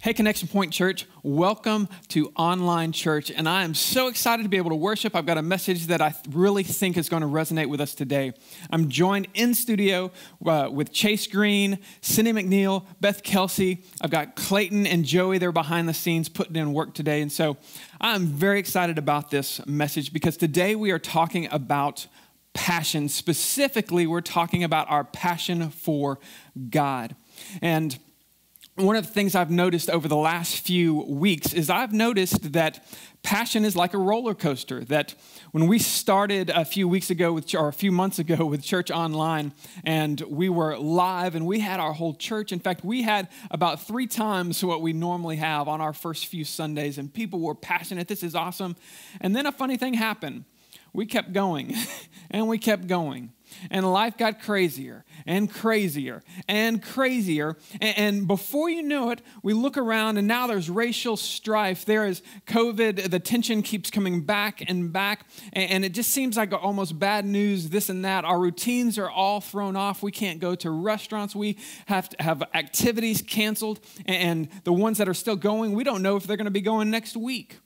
Hey, Connection Point Church, welcome to online church. And I am so excited to be able to worship. I've got a message that I really think is going to resonate with us today. I'm joined in studio uh, with Chase Green, Cindy McNeil, Beth Kelsey. I've got Clayton and Joey. They're behind the scenes putting in work today. And so I'm very excited about this message because today we are talking about passion. Specifically, we're talking about our passion for God. And one of the things I've noticed over the last few weeks is I've noticed that passion is like a roller coaster. That when we started a few weeks ago, with, or a few months ago, with Church Online, and we were live and we had our whole church. In fact, we had about three times what we normally have on our first few Sundays, and people were passionate. This is awesome. And then a funny thing happened. We kept going and we kept going and life got crazier and crazier and crazier. And, before you know it, we look around and now there's racial strife. There is COVID. The tension keeps coming back and back. And it just seems like almost bad news, this and that. Our routines are all thrown off. We can't go to restaurants. We have to have activities canceled. And the ones that are still going, we don't know if they're going to be going next week.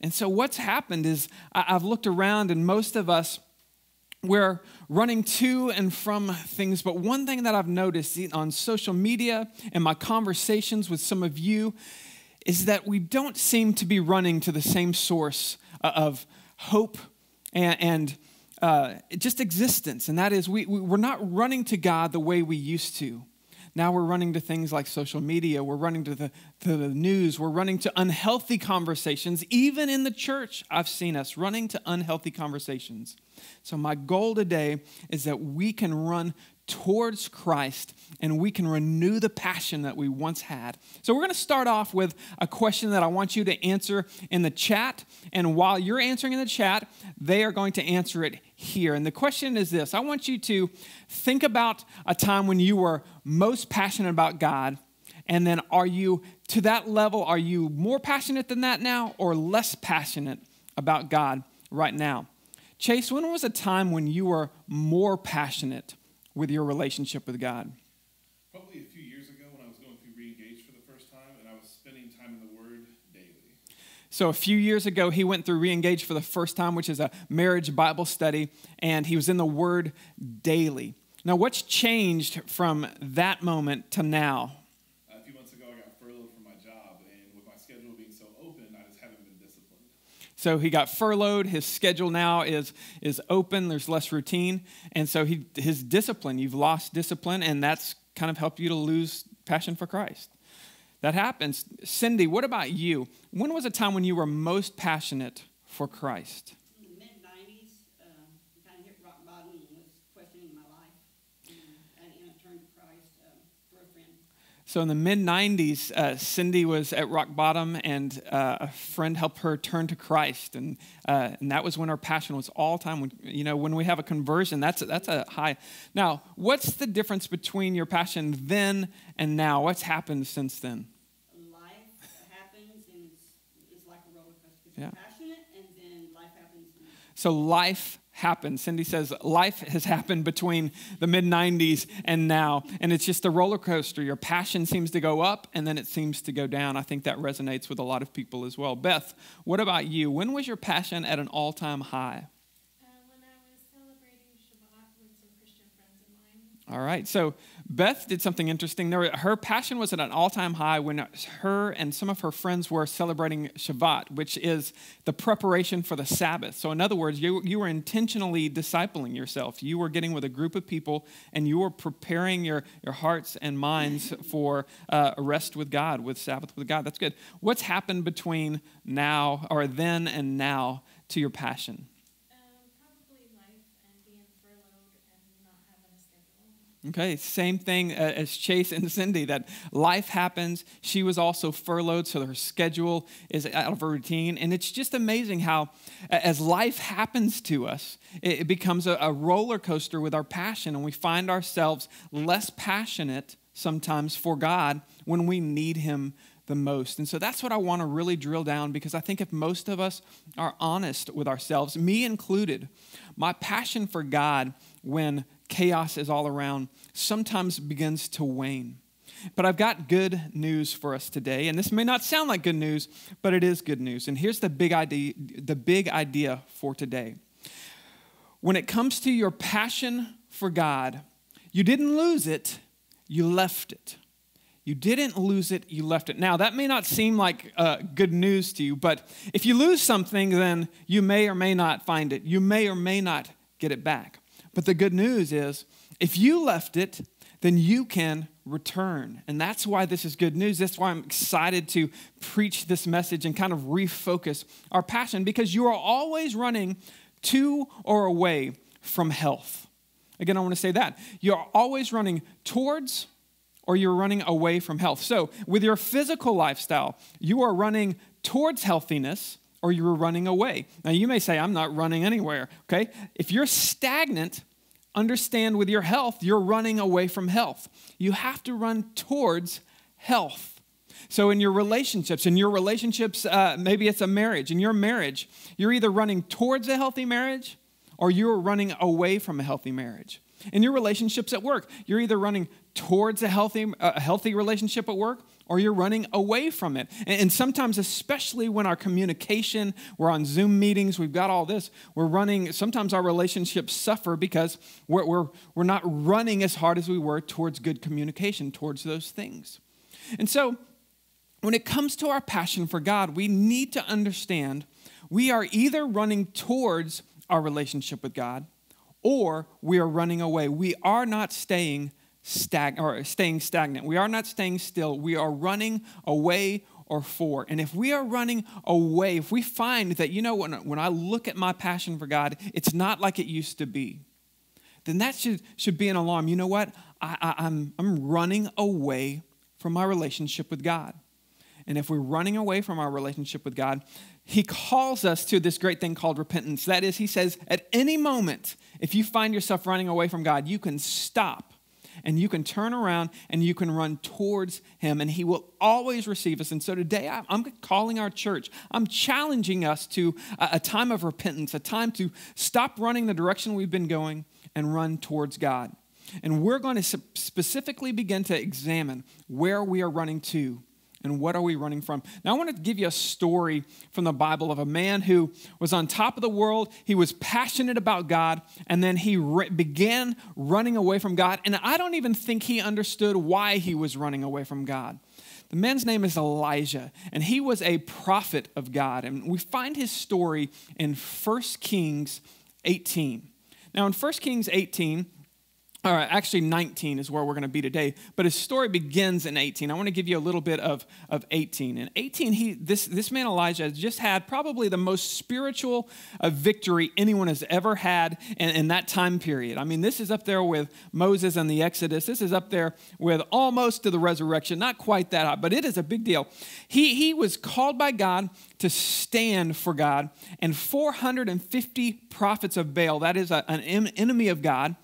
And so what's happened is I've looked around and most of us, we're running to and from things. But one thing that I've noticed on social media and my conversations with some of you is that we don't seem to be running to the same source uh, of hope and, and uh, just existence. And that is, we, we're not running to God the way we used to. Now we're running to things like social media, we're running to the, to the news, we're running to unhealthy conversations. Even in the church, I've seen us running to unhealthy conversations. So, my goal today is that we can run towards Christ and we can renew the passion that we once had. So, we're going to start off with a question that I want you to answer in the chat. And while you're answering in the chat, they are going to answer it here. And the question is this I want you to think about a time when you were most passionate about God. And then, are you to that level? Are you more passionate than that now or less passionate about God right now? Chase, when was a time when you were more passionate with your relationship with God? Probably a few years ago when I was going through Reengage for the first time and I was spending time in the Word daily. So, a few years ago, he went through Reengage for the first time, which is a marriage Bible study, and he was in the Word daily. Now, what's changed from that moment to now? So he got furloughed. His schedule now is, is open. There's less routine. And so he, his discipline, you've lost discipline, and that's kind of helped you to lose passion for Christ. That happens. Cindy, what about you? When was a time when you were most passionate for Christ? So in the mid 90s, uh, Cindy was at rock bottom, and uh, a friend helped her turn to Christ, and uh, and that was when her passion was all time. When, you know, when we have a conversion, that's a, that's a high. Now, what's the difference between your passion then and now? What's happened since then? Life happens, and it's, it's like a roller coaster. Yeah. passionate, and then life happens. So life happened. Cindy says life has happened between the mid 90s and now, and it's just a roller coaster. Your passion seems to go up and then it seems to go down. I think that resonates with a lot of people as well. Beth, what about you? When was your passion at an all time high? All right. So Beth did something interesting. Her passion was at an all time high when her and some of her friends were celebrating Shabbat, which is the preparation for the Sabbath. So, in other words, you, you were intentionally discipling yourself. You were getting with a group of people and you were preparing your, your hearts and minds for uh, a rest with God, with Sabbath with God. That's good. What's happened between now, or then and now, to your passion? Okay, same thing uh, as Chase and Cindy, that life happens. She was also furloughed, so her schedule is out of her routine. And it's just amazing how, as life happens to us, it becomes a, a roller coaster with our passion, and we find ourselves less passionate sometimes for God when we need Him the most. And so that's what I want to really drill down because I think if most of us are honest with ourselves, me included, my passion for God when chaos is all around, sometimes begins to wane. But I've got good news for us today, and this may not sound like good news, but it is good news. And here's the big idea, the big idea for today. When it comes to your passion for God, you didn't lose it, you left it. You didn't lose it, you left it. Now, that may not seem like uh, good news to you, but if you lose something, then you may or may not find it. You may or may not get it back. But the good news is, if you left it, then you can return. And that's why this is good news. That's why I'm excited to preach this message and kind of refocus our passion because you are always running to or away from health. Again, I want to say that. You're always running towards or you're running away from health. So, with your physical lifestyle, you are running towards healthiness or you're running away. Now, you may say, I'm not running anywhere, okay? If you're stagnant, understand with your health, you're running away from health. You have to run towards health. So, in your relationships, in your relationships, uh, maybe it's a marriage. In your marriage, you're either running towards a healthy marriage or you're running away from a healthy marriage. In your relationships at work, you're either running towards a healthy, a healthy relationship at work or you're running away from it. And sometimes, especially when our communication, we're on Zoom meetings, we've got all this, we're running, sometimes our relationships suffer because we're, we're, we're not running as hard as we were towards good communication, towards those things. And so, when it comes to our passion for God, we need to understand we are either running towards our relationship with God or we are running away. We are not staying stag- or staying stagnant. We are not staying still. We are running away or for. And if we are running away, if we find that, you know, when, when I look at my passion for God, it's not like it used to be, then that should, should be an alarm. You know what? I, I, I'm, I'm running away from my relationship with God. And if we're running away from our relationship with God, He calls us to this great thing called repentance. That is, He says, at any moment, if you find yourself running away from God, you can stop and you can turn around and you can run towards him and he will always receive us. And so today i'm calling our church. I'm challenging us to a time of repentance a time to stop running the direction we've been going and run towards god. And we're going to specifically begin to examine where we are running to and what are we running from? Now, I want to give you a story from the Bible of a man who was on top of the world. He was passionate about God, and then he re- began running away from God. And I don't even think he understood why he was running away from God. The man's name is Elijah, and he was a prophet of God. And we find his story in 1 Kings 18. Now, in 1 Kings 18, all right, actually 19 is where we're going to be today, but his story begins in 18. I want to give you a little bit of, of 18. In 18, he, this, this man Elijah has just had probably the most spiritual uh, victory anyone has ever had in, in that time period. I mean, this is up there with Moses and the Exodus. This is up there with almost to the resurrection. Not quite that high, but it is a big deal. He, he was called by God to stand for God, and 450 prophets of Baal, that is a, an enemy of God,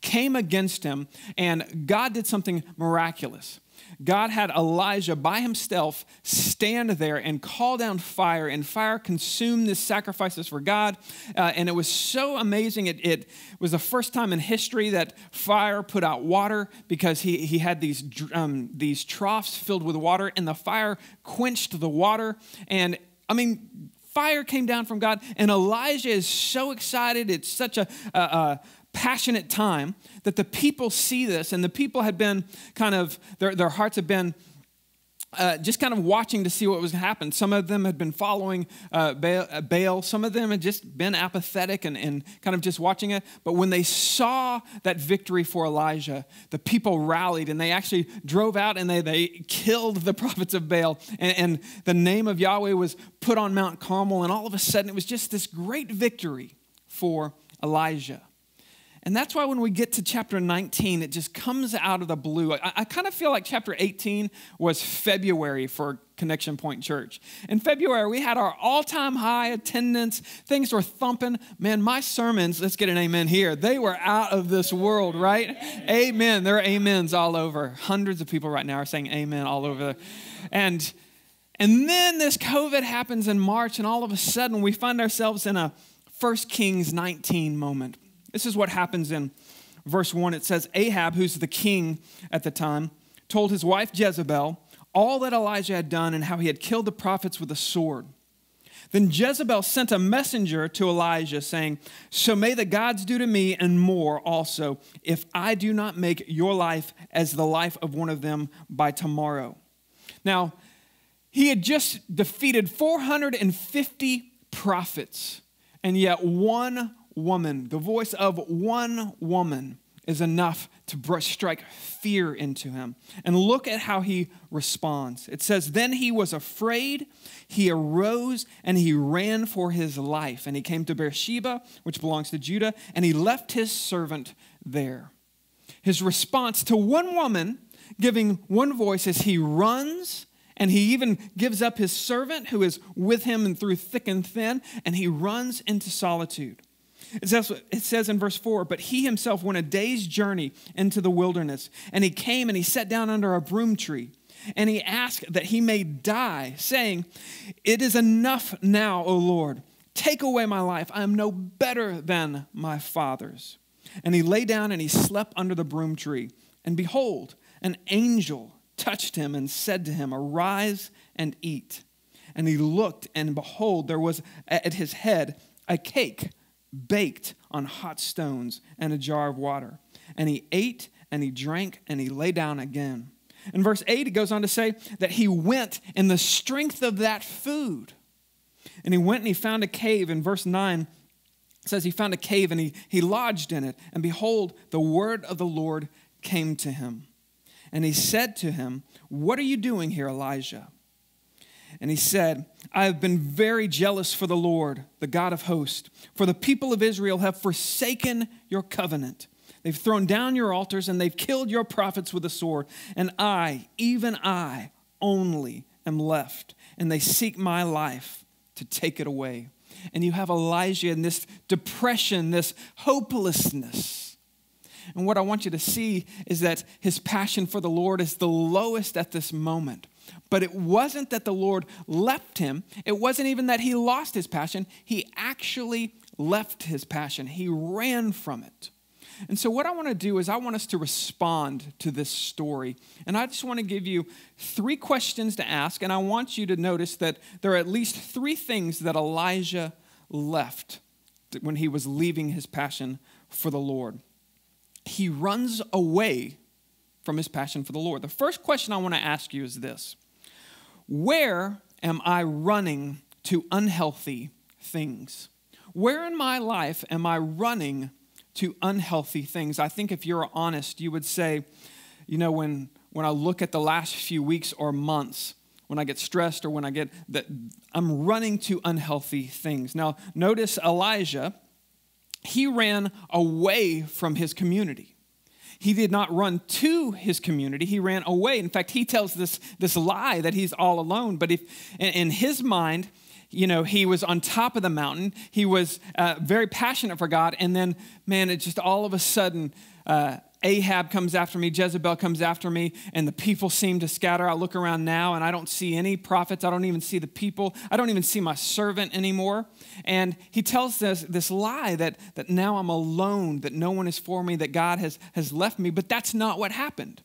came against him, and God did something miraculous. God had Elijah by himself stand there and call down fire, and fire consumed the sacrifices for God. Uh, and it was so amazing. It, it, was the first time in history that fire put out water because he, he had these, um, these troughs filled with water, and the fire quenched the water. And I mean, fire came down from God, and Elijah is so excited. It's such a, a, a passionate time that the people see this, and the people had been kind of, their, their hearts have been uh, just kind of watching to see what was happen. Some of them had been following uh, uh, Baal, some of them had just been apathetic and, and kind of just watching it. But when they saw that victory for Elijah, the people rallied and they actually drove out and they, they killed the prophets of Baal. And, and the name of Yahweh was put on Mount Carmel, and all of a sudden it was just this great victory for Elijah. And that's why when we get to chapter 19, it just comes out of the blue. I, I kind of feel like chapter 18 was February for Connection Point Church. In February, we had our all time high attendance. Things were thumping. Man, my sermons, let's get an amen here, they were out of this world, right? Amen. There are amens all over. Hundreds of people right now are saying amen all over. And and then this COVID happens in March, and all of a sudden we find ourselves in a 1 Kings 19 moment. This is what happens in verse 1. It says Ahab, who's the king at the time, told his wife Jezebel all that Elijah had done and how he had killed the prophets with a sword. Then Jezebel sent a messenger to Elijah, saying, So may the gods do to me and more also, if I do not make your life as the life of one of them by tomorrow. Now, he had just defeated 450 prophets, and yet one woman, the voice of one woman, is enough to strike fear into him. And look at how he responds. It says, Then he was afraid, he arose, and he ran for his life. And he came to Beersheba, which belongs to Judah, and he left his servant there. His response to one woman giving one voice is he runs and he even gives up his servant who is with him and through thick and thin, and he runs into solitude. It says, it says in verse 4 But he himself went a day's journey into the wilderness, and he came and he sat down under a broom tree. And he asked that he may die, saying, It is enough now, O Lord. Take away my life. I am no better than my fathers. And he lay down and he slept under the broom tree. And behold, an angel touched him and said to him, Arise and eat. And he looked, and behold, there was at his head a cake baked on hot stones and a jar of water. And he ate and he drank and he lay down again. In verse 8, it goes on to say that he went in the strength of that food. And he went and he found a cave. In verse 9, it says he found a cave and he, he lodged in it. And behold, the word of the Lord came to him. And he said to him, What are you doing here, Elijah? And he said, I have been very jealous for the Lord, the God of hosts, for the people of Israel have forsaken your covenant. They've thrown down your altars and they've killed your prophets with a sword. And I, even I, only am left. And they seek my life to take it away. And you have Elijah in this depression, this hopelessness. And what I want you to see is that his passion for the Lord is the lowest at this moment. But it wasn't that the Lord left him, it wasn't even that he lost his passion. He actually left his passion, he ran from it. And so, what I want to do is, I want us to respond to this story. And I just want to give you three questions to ask. And I want you to notice that there are at least three things that Elijah left when he was leaving his passion for the Lord. He runs away from his passion for the Lord. The first question I want to ask you is this Where am I running to unhealthy things? Where in my life am I running to unhealthy things? I think if you're honest, you would say, you know, when, when I look at the last few weeks or months, when I get stressed or when I get that, I'm running to unhealthy things. Now, notice Elijah, he ran away from his community. He did not run to his community, he ran away. In fact, he tells this, this lie that he's all alone. But if in his mind, you know, he was on top of the mountain. He was uh, very passionate for God. And then, man, it just all of a sudden, uh, Ahab comes after me, Jezebel comes after me, and the people seem to scatter. I look around now and I don't see any prophets. I don't even see the people. I don't even see my servant anymore. And he tells this, this lie that, that now I'm alone, that no one is for me, that God has, has left me. But that's not what happened.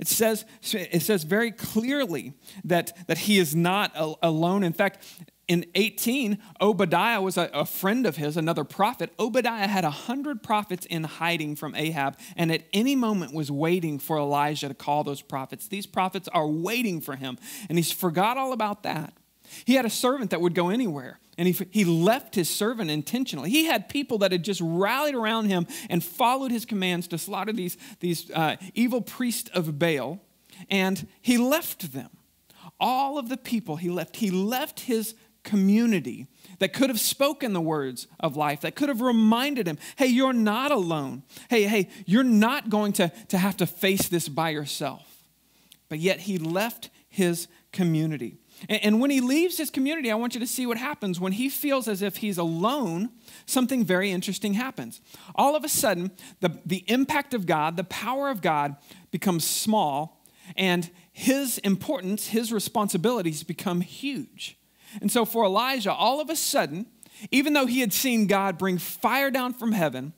It says, it says very clearly that, that he is not alone. In fact, in 18, Obadiah was a, a, friend of his, another prophet. Obadiah had 100 prophets in hiding from Ahab, and at any moment was waiting for Elijah to call those prophets. These prophets are waiting for him, and he's forgot all about that. He had a servant that would go anywhere, and he, he left his servant intentionally. He had people that had just rallied around him and followed his commands to slaughter these, these uh, evil priests of Baal, and he left them all of the people he left. He left his community that could have spoken the words of life, that could have reminded him, hey, you're not alone. Hey, hey, you're not going to, to have to face this by yourself. But yet he left his community. And, and when he leaves his community, I want you to see what happens. When he feels as if he's alone, something very interesting happens. All of a sudden, the, the impact of God, the power of God becomes small, and his importance, his responsibilities become huge. And so for Elijah, all of a sudden, even though he had seen God bring fire down from heaven,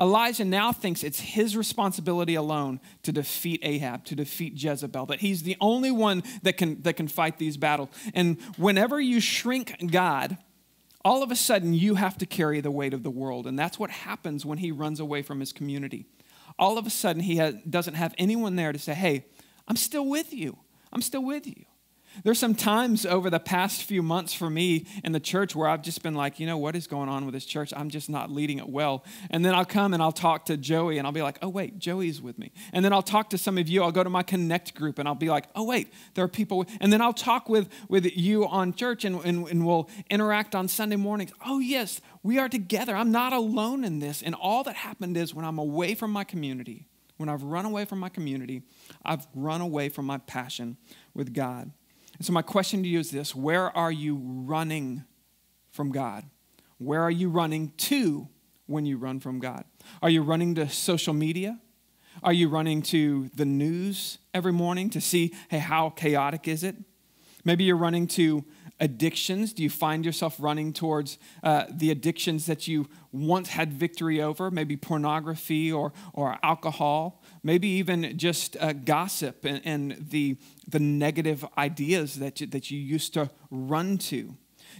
Elijah now thinks it's his responsibility alone to defeat Ahab, to defeat Jezebel, that he's the only one that can, that can fight these battles. And whenever you shrink God, all of a sudden you have to carry the weight of the world. And that's what happens when he runs away from his community. All of a sudden, he doesn't have anyone there to say, hey, I'm still with you. I'm still with you. There's some times over the past few months for me in the church where I've just been like, you know, what is going on with this church? I'm just not leading it well. And then I'll come and I'll talk to Joey and I'll be like, oh, wait, Joey's with me. And then I'll talk to some of you. I'll go to my Connect group and I'll be like, oh, wait, there are people. And then I'll talk with, with you on church and, and, and we'll interact on Sunday mornings. Oh, yes, we are together. I'm not alone in this. And all that happened is when I'm away from my community, when I've run away from my community, I've run away from my passion with God. And so, my question to you is this Where are you running from God? Where are you running to when you run from God? Are you running to social media? Are you running to the news every morning to see, hey, how chaotic is it? Maybe you're running to addictions? Do you find yourself running towards uh, the addictions that you once had victory over? Maybe pornography or, or alcohol, maybe even just uh, gossip and, and, the, the negative ideas that you, that you used to run to.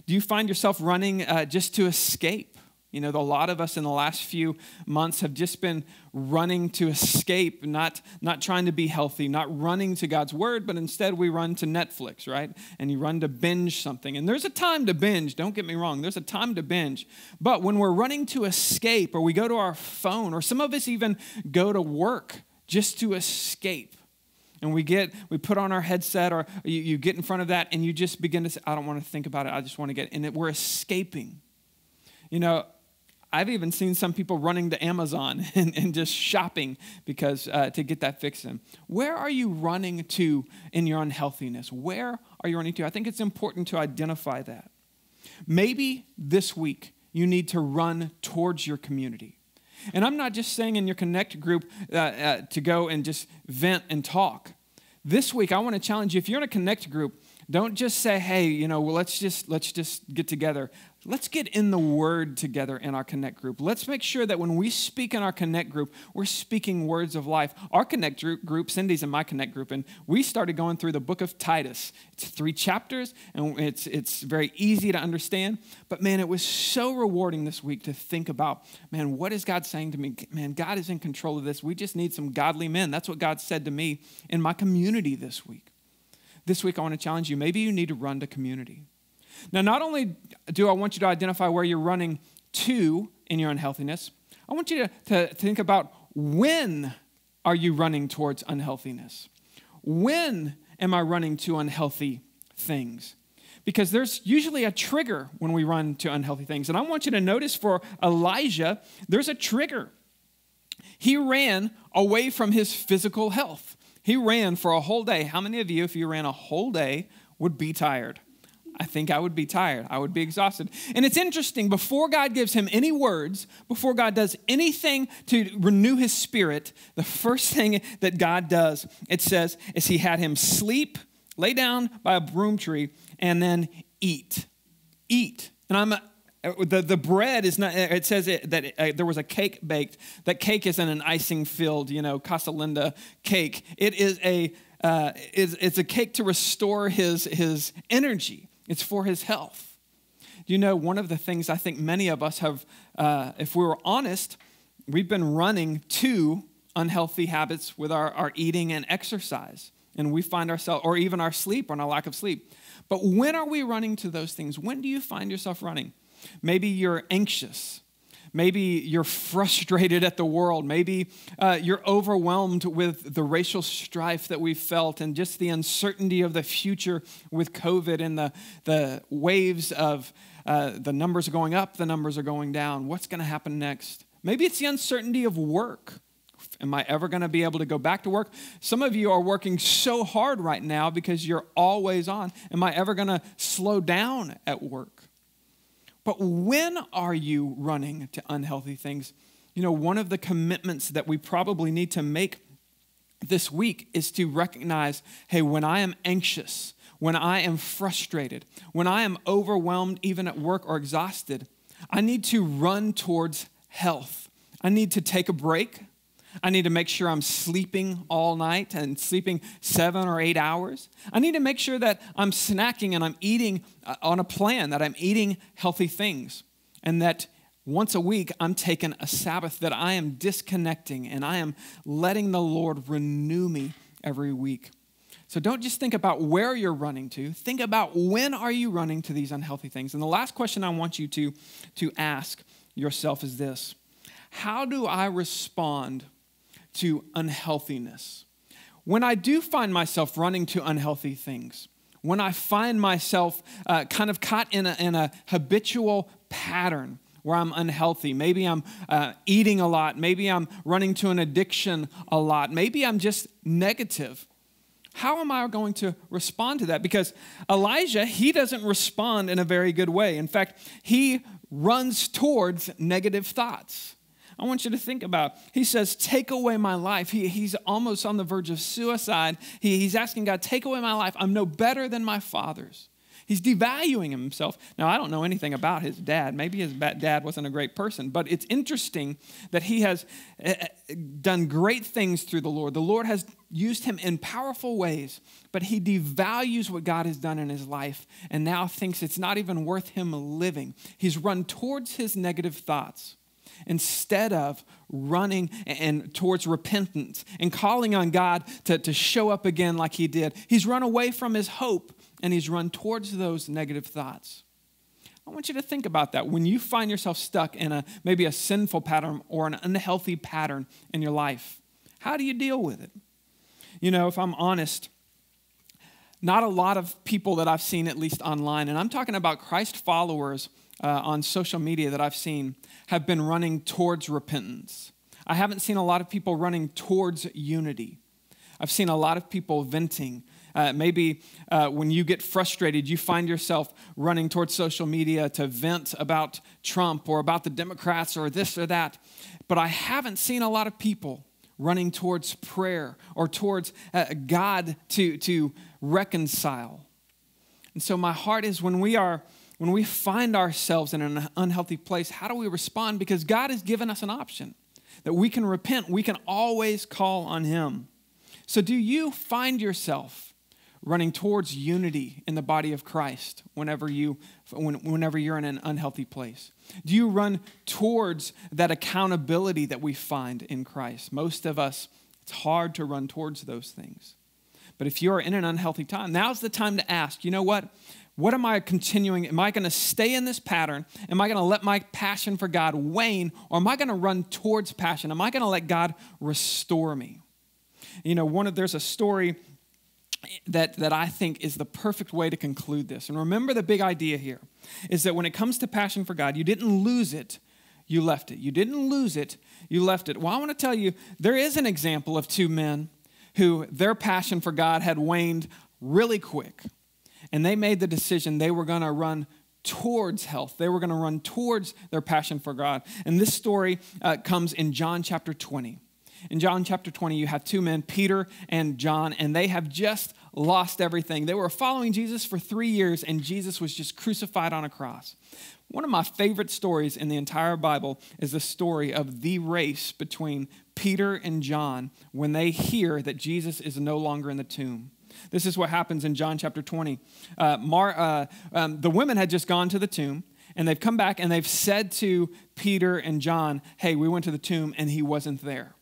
Do you find yourself running uh, just to escape? You know, a lot of us in the last few months have just been running to escape, not, not trying to be healthy, not running to God's word, but instead we run to Netflix, right? And you run to binge something. And there's a time to binge, don't get me wrong, there's a time to binge. But when we're running to escape, or we go to our phone, or some of us even go to work just to escape, and we get we put on our headset or you, you, get in front of that and you just begin to say i don't want to think about it i just want to get and we're escaping you know I've even seen some people running to Amazon and, and just shopping because uh, to get that fixed in. Where are you running to in your unhealthiness? Where are you running to? I think it's important to identify that. Maybe this week you need to run towards your community. And I'm not just saying in your connect group uh, uh, to go and just vent and talk. This week I want to challenge you if you're in a connect group, don't just say, "Hey, you know, well, let's just let's just get together." Let's get in the word together in our connect group. Let's make sure that when we speak in our connect group, we're speaking words of life. Our connect group, Cindy's in my connect group, and we started going through the book of Titus. It's three chapters, and it's, it's very easy to understand. But man, it was so rewarding this week to think about, man, what is God saying to me? Man, God is in control of this. We just need some godly men. That's what God said to me in my community this week. This week, I want to challenge you. Maybe you need to run to community. Now, not only do I want you to identify where you're running to in your unhealthiness, I want you to, to think about when are you running towards unhealthiness? When am I running to unhealthy things? Because there's usually a trigger when we run to unhealthy things. And I want you to notice for Elijah, there's a trigger. He ran away from his physical health. He ran for a whole day. How many of you, if you ran a whole day, would be tired? I think I would be tired. I would be exhausted. And it's interesting, before God gives him any words, before God does anything to renew his spirit, the first thing that God does, it says, is he had him sleep, lay down by a broom tree, and then eat. Eat. And I'm the, the bread is not, it says it, that uh, there was a cake baked. That cake isn't an icing filled, you know, Casa Linda cake. It is a, uh, is, it's a cake to restore his, his energy. It's for his health. You know, one of the things I think many of us have, uh, if we were honest, we've been running to unhealthy habits with our, our eating and exercise. And we find ourselves, or even our sleep or our lack of sleep. But when are we running to those things? When do you find yourself running? Maybe you're anxious. Maybe you're frustrated at the world. Maybe uh, you're overwhelmed with the racial strife that we've felt and just the uncertainty of the future with COVID and the, the waves of uh, the numbers are going up, the numbers are going down. What's going to happen next? Maybe it's the uncertainty of work. Am I ever going to be able to go back to work? Some of you are working so hard right now because you're always on. Am I ever going to slow down at work? But when are you running to unhealthy things? You know, one of the commitments that we probably need to make this week is to recognize hey, when I am anxious, when I am frustrated, when I am overwhelmed, even at work or exhausted, I need to run towards health. I need to take a break. I need to make sure I'm sleeping all night and sleeping seven or eight hours. I need to make sure that I'm snacking and I'm eating uh, on a plan, that I'm eating healthy things, and that once a week I'm taking a Sabbath, that I am disconnecting and I am letting the Lord renew me every week. So don't just think about where you're running to. Think about when are you running to these unhealthy things. And the last question I want you to, to ask yourself is this How do I respond to unhealthiness. When I do find myself running to unhealthy things, when I find myself uh, kind of caught in a, in a habitual pattern where I'm unhealthy, maybe I'm uh, eating a lot, maybe I'm running to an addiction a lot, maybe I'm just negative. How am I going to respond to that? Because Elijah, he doesn't respond in a very good way. In fact, he runs towards negative thoughts. I want you to think about. He says, Take away my life. He, he's almost on the verge of suicide. He, he's asking God, Take away my life. I'm no better than my father's. He's devaluing himself. Now, I don't know anything about his dad. Maybe his dad wasn't a great person, but it's interesting that he has eh, eh, done great things through the Lord. The Lord has used him in powerful ways, but he devalues what God has done in his life and now thinks it's not even worth him living. He's run towards his negative thoughts instead of running and towards repentance and calling on God to, to show up again like he did. He's run away from his hope and he's run towards those negative thoughts. I want you to think about that. When you find yourself stuck in a maybe a sinful pattern or an unhealthy pattern in your life, how do you deal with it? You know, if I'm honest, not a lot of people that I've seen, at least online, and I'm talking about Christ followers uh, on social media that I've seen, have been running towards repentance. I haven't seen a lot of people running towards unity. I've seen a lot of people venting. Uh, maybe uh, when you get frustrated, you find yourself running towards social media to vent about Trump or about the Democrats or this or that. But I haven't seen a lot of people running towards prayer or towards uh, God to, to reconcile. And so my heart is when we are when we find ourselves in an unhealthy place, how do we respond? Because God has given us an option that we can repent, we can always call on Him. So, do you find yourself running towards unity in the body of Christ whenever, you, whenever you're in an unhealthy place? Do you run towards that accountability that we find in Christ? Most of us, it's hard to run towards those things. But if you are in an unhealthy time, now's the time to ask, you know what? What am I continuing? Am I going to stay in this pattern? Am I going to let my passion for God wane? Or am I going to run towards passion? Am I going to let God restore me? You know, one of there's a story that, that I think is the perfect way to conclude this. And remember the big idea here is that when it comes to passion for God, you didn't lose it, you left it. You didn't lose it, you left it. Well, I want to tell you, there is an example of two men who their passion for God had waned really quick and they made the decision they were going to run towards health. They were going to run towards their passion for God. And this story uh, comes in John chapter 20. In John chapter 20, you have two men, Peter and John, and they have just lost everything. They were following Jesus for three years, and Jesus was just crucified on a cross. One of my favorite stories in the entire Bible is the story of the race between Peter and John when they hear that Jesus is no longer in the tomb. This is what happens in John chapter 20. Uh, Mar, uh, um, the women had just gone to the tomb, and they've come back and they've said to Peter and John, Hey, we went to the tomb and he wasn't there.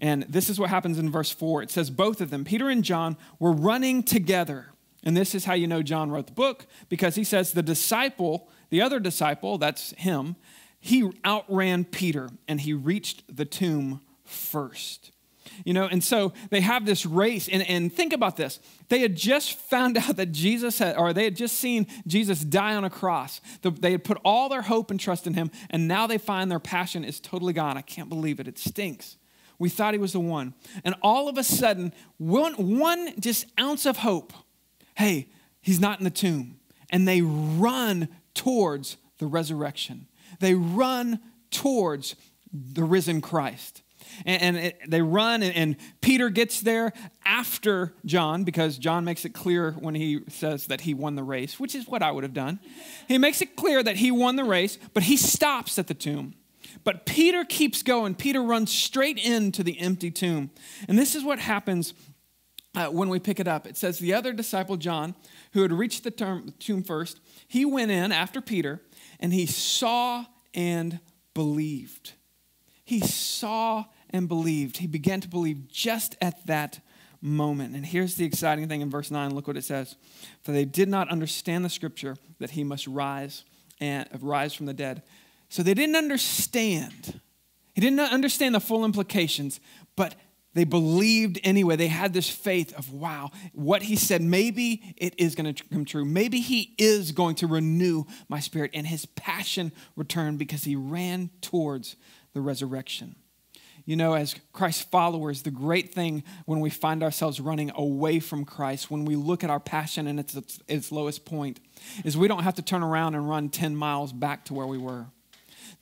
And this is what happens in verse 4. It says, Both of them, Peter and John, were running together. And this is how you know John wrote the book, because he says the disciple, the other disciple, that's him, he outran Peter and he reached the tomb first. You know, and so they have this race. And, and think about this. They had just found out that Jesus had, or they had just seen Jesus die on a cross. They had put all their hope and trust in him, and now they find their passion is totally gone. I can't believe it. It stinks. We thought he was the one. And all of a sudden, one, one just ounce of hope hey, he's not in the tomb. And they run towards the resurrection, they run towards the risen Christ and, and it, they run, and, and Peter gets there after John because John makes it clear when he says that he won the race, which is what I would have done. He makes it clear that he won the race, but he stops at the tomb. But Peter keeps going. Peter runs straight into the empty tomb. And this is what happens uh, when we pick it up. It says, The other disciple, John, who had reached the tomb first, he went in after Peter and he saw and believed. He saw and believed. He began to believe just at that moment. And here's the exciting thing in verse 9. Look what it says. For they did not understand the scripture that he must rise and uh, rise from the dead. So they didn't understand. He didn't understand the full implications, but they believed anyway. They had this faith of, wow, what he said, maybe it is going to come true. Maybe he is going to renew my spirit. And his passion returned because he ran towards the resurrection. You know, as Christ followers, the great thing when we find ourselves running away from Christ, when we look at our passion and its, its, lowest point, is we don't have to turn around and run 10 miles back to where we were.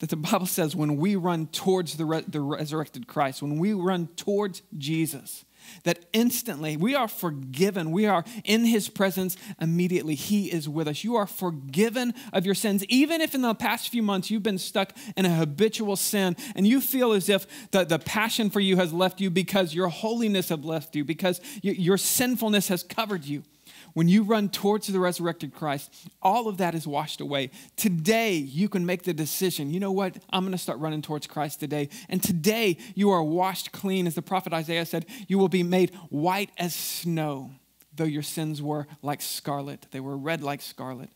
That the Bible says when we run towards the, re- the resurrected Christ, when we run towards Jesus, that instantly we are forgiven. We are in his presence immediately. He is with us. You are forgiven of your sins. Even if in the past few months you've been stuck in a habitual sin and you feel as if the, the passion for you has left you because your holiness has left you, because your sinfulness has covered you. When you run towards the resurrected Christ, all of that is washed away. Today, you can make the decision you know what? I'm going to start running towards Christ today. And today, you are washed clean. As the prophet Isaiah said, you will be made white as snow, though your sins were like scarlet. They were red like scarlet.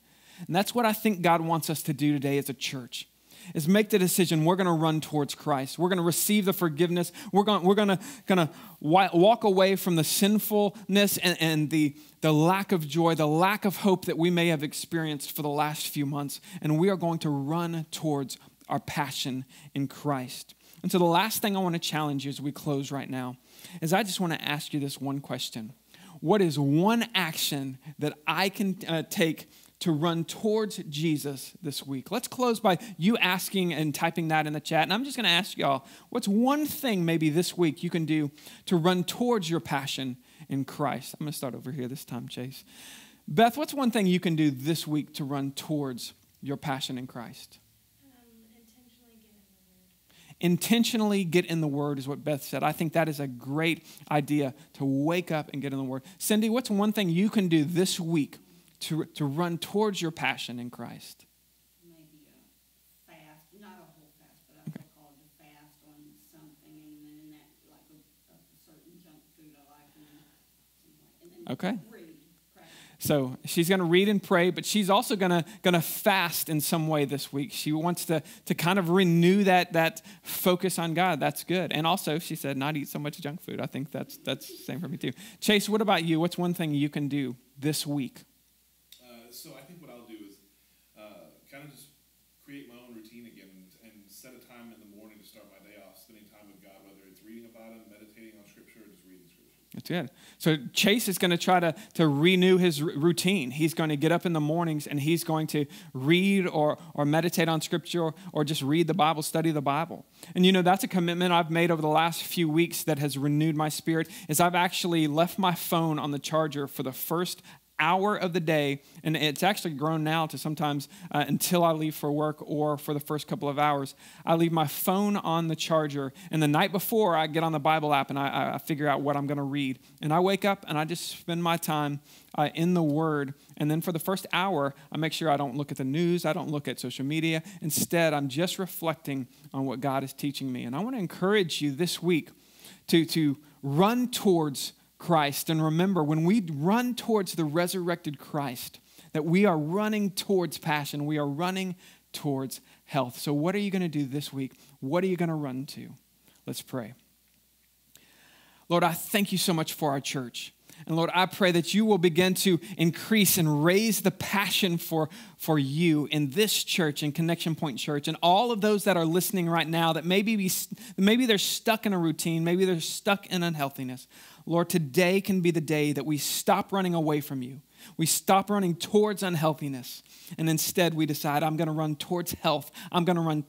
And that's what I think God wants us to do today as a church is make the decision we're going to run towards Christ. We're going to receive the forgiveness. We're going, we're going to, going to walk away from the sinfulness and, and the, the lack of joy, the lack of hope that we may have experienced for the last few months. And we are going to run towards our passion in Christ. And so the last thing I want to challenge you as we close right now is I just want to ask you this one question. What is one action that I can uh, take to run towards Jesus this week. Let's close by you asking and typing that in the chat. And I'm just going to ask y'all what's one thing maybe this week you can do to run towards your passion in Christ? I'm going to start over here this time, Chase. Beth, what's one thing you can do this week to run towards your passion in Christ? Um, intentionally, intentionally get in the Word is what Beth said. I think that is a great idea to wake up and get in the Word. Cindy, what's one thing you can do this week to, to run towards your passion in Christ? Maybe a fast, not a whole fast, but I okay. call it a fast on something, and then that, like a, a certain junk food I like, and then, and then okay. read. So she's going to read and pray, but she's also going to going to fast in some way this week. She wants to to kind of renew that that focus on God. That's good. And also, she said, not eat so much junk food. I think that's that's the same for me too. Chase, what about you? What's one thing you can do this week so I think what I'll do is uh, kind of just create my own routine again and, and, set a time in the morning to start my day off spending time with God, whether it's reading about Him, meditating on Scripture, or just reading Scripture. That's good. So Chase is going to try to, to renew his routine. He's going to get up in the mornings and he's going to read or, or meditate on Scripture or, or just read the Bible, study the Bible. And you know, that's a commitment I've made over the last few weeks that has renewed my spirit is I've actually left my phone on the charger for the first hour of the day, and it's actually grown now to sometimes uh, until I leave for work or for the first couple of hours, I leave my phone on the charger. And the night before, I get on the Bible app and I, I figure out what I'm going to read. And I wake up and I just spend my time uh, in the Word. And then for the first hour, I make sure I don't look at the news, I don't look at social media. Instead, I'm just reflecting on what God is teaching me. And I want to encourage you this week to, to run towards Christ. And remember, when we run towards the resurrected Christ, that we are running towards passion, we are running towards health. So, what are you going to do this week? What are you going to run to? Let's pray. Lord, I thank you so much for our church. And Lord, I pray that you will begin to increase and raise the passion for, for you in this church, in Connection Point Church, and all of those that are listening right now that maybe, be, maybe they're stuck in a routine, maybe they're stuck in unhealthiness. Lord, today can be the day that we stop running away from you. We stop running towards unhealthiness. And instead, we decide, I'm going to run towards health. I'm going to run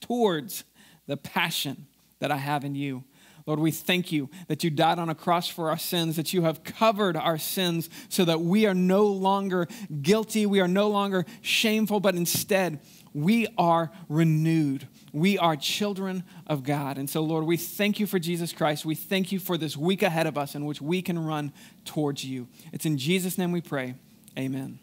towards the passion that I have in you. Lord, we thank you that you died on a cross for our sins, that you have covered our sins so that we are no longer guilty, we are no longer shameful, but instead we are renewed. We are children of God. And so, Lord, we thank you for Jesus Christ. We thank you for this week ahead of us in which we can run towards you. It's in Jesus' name we pray. Amen.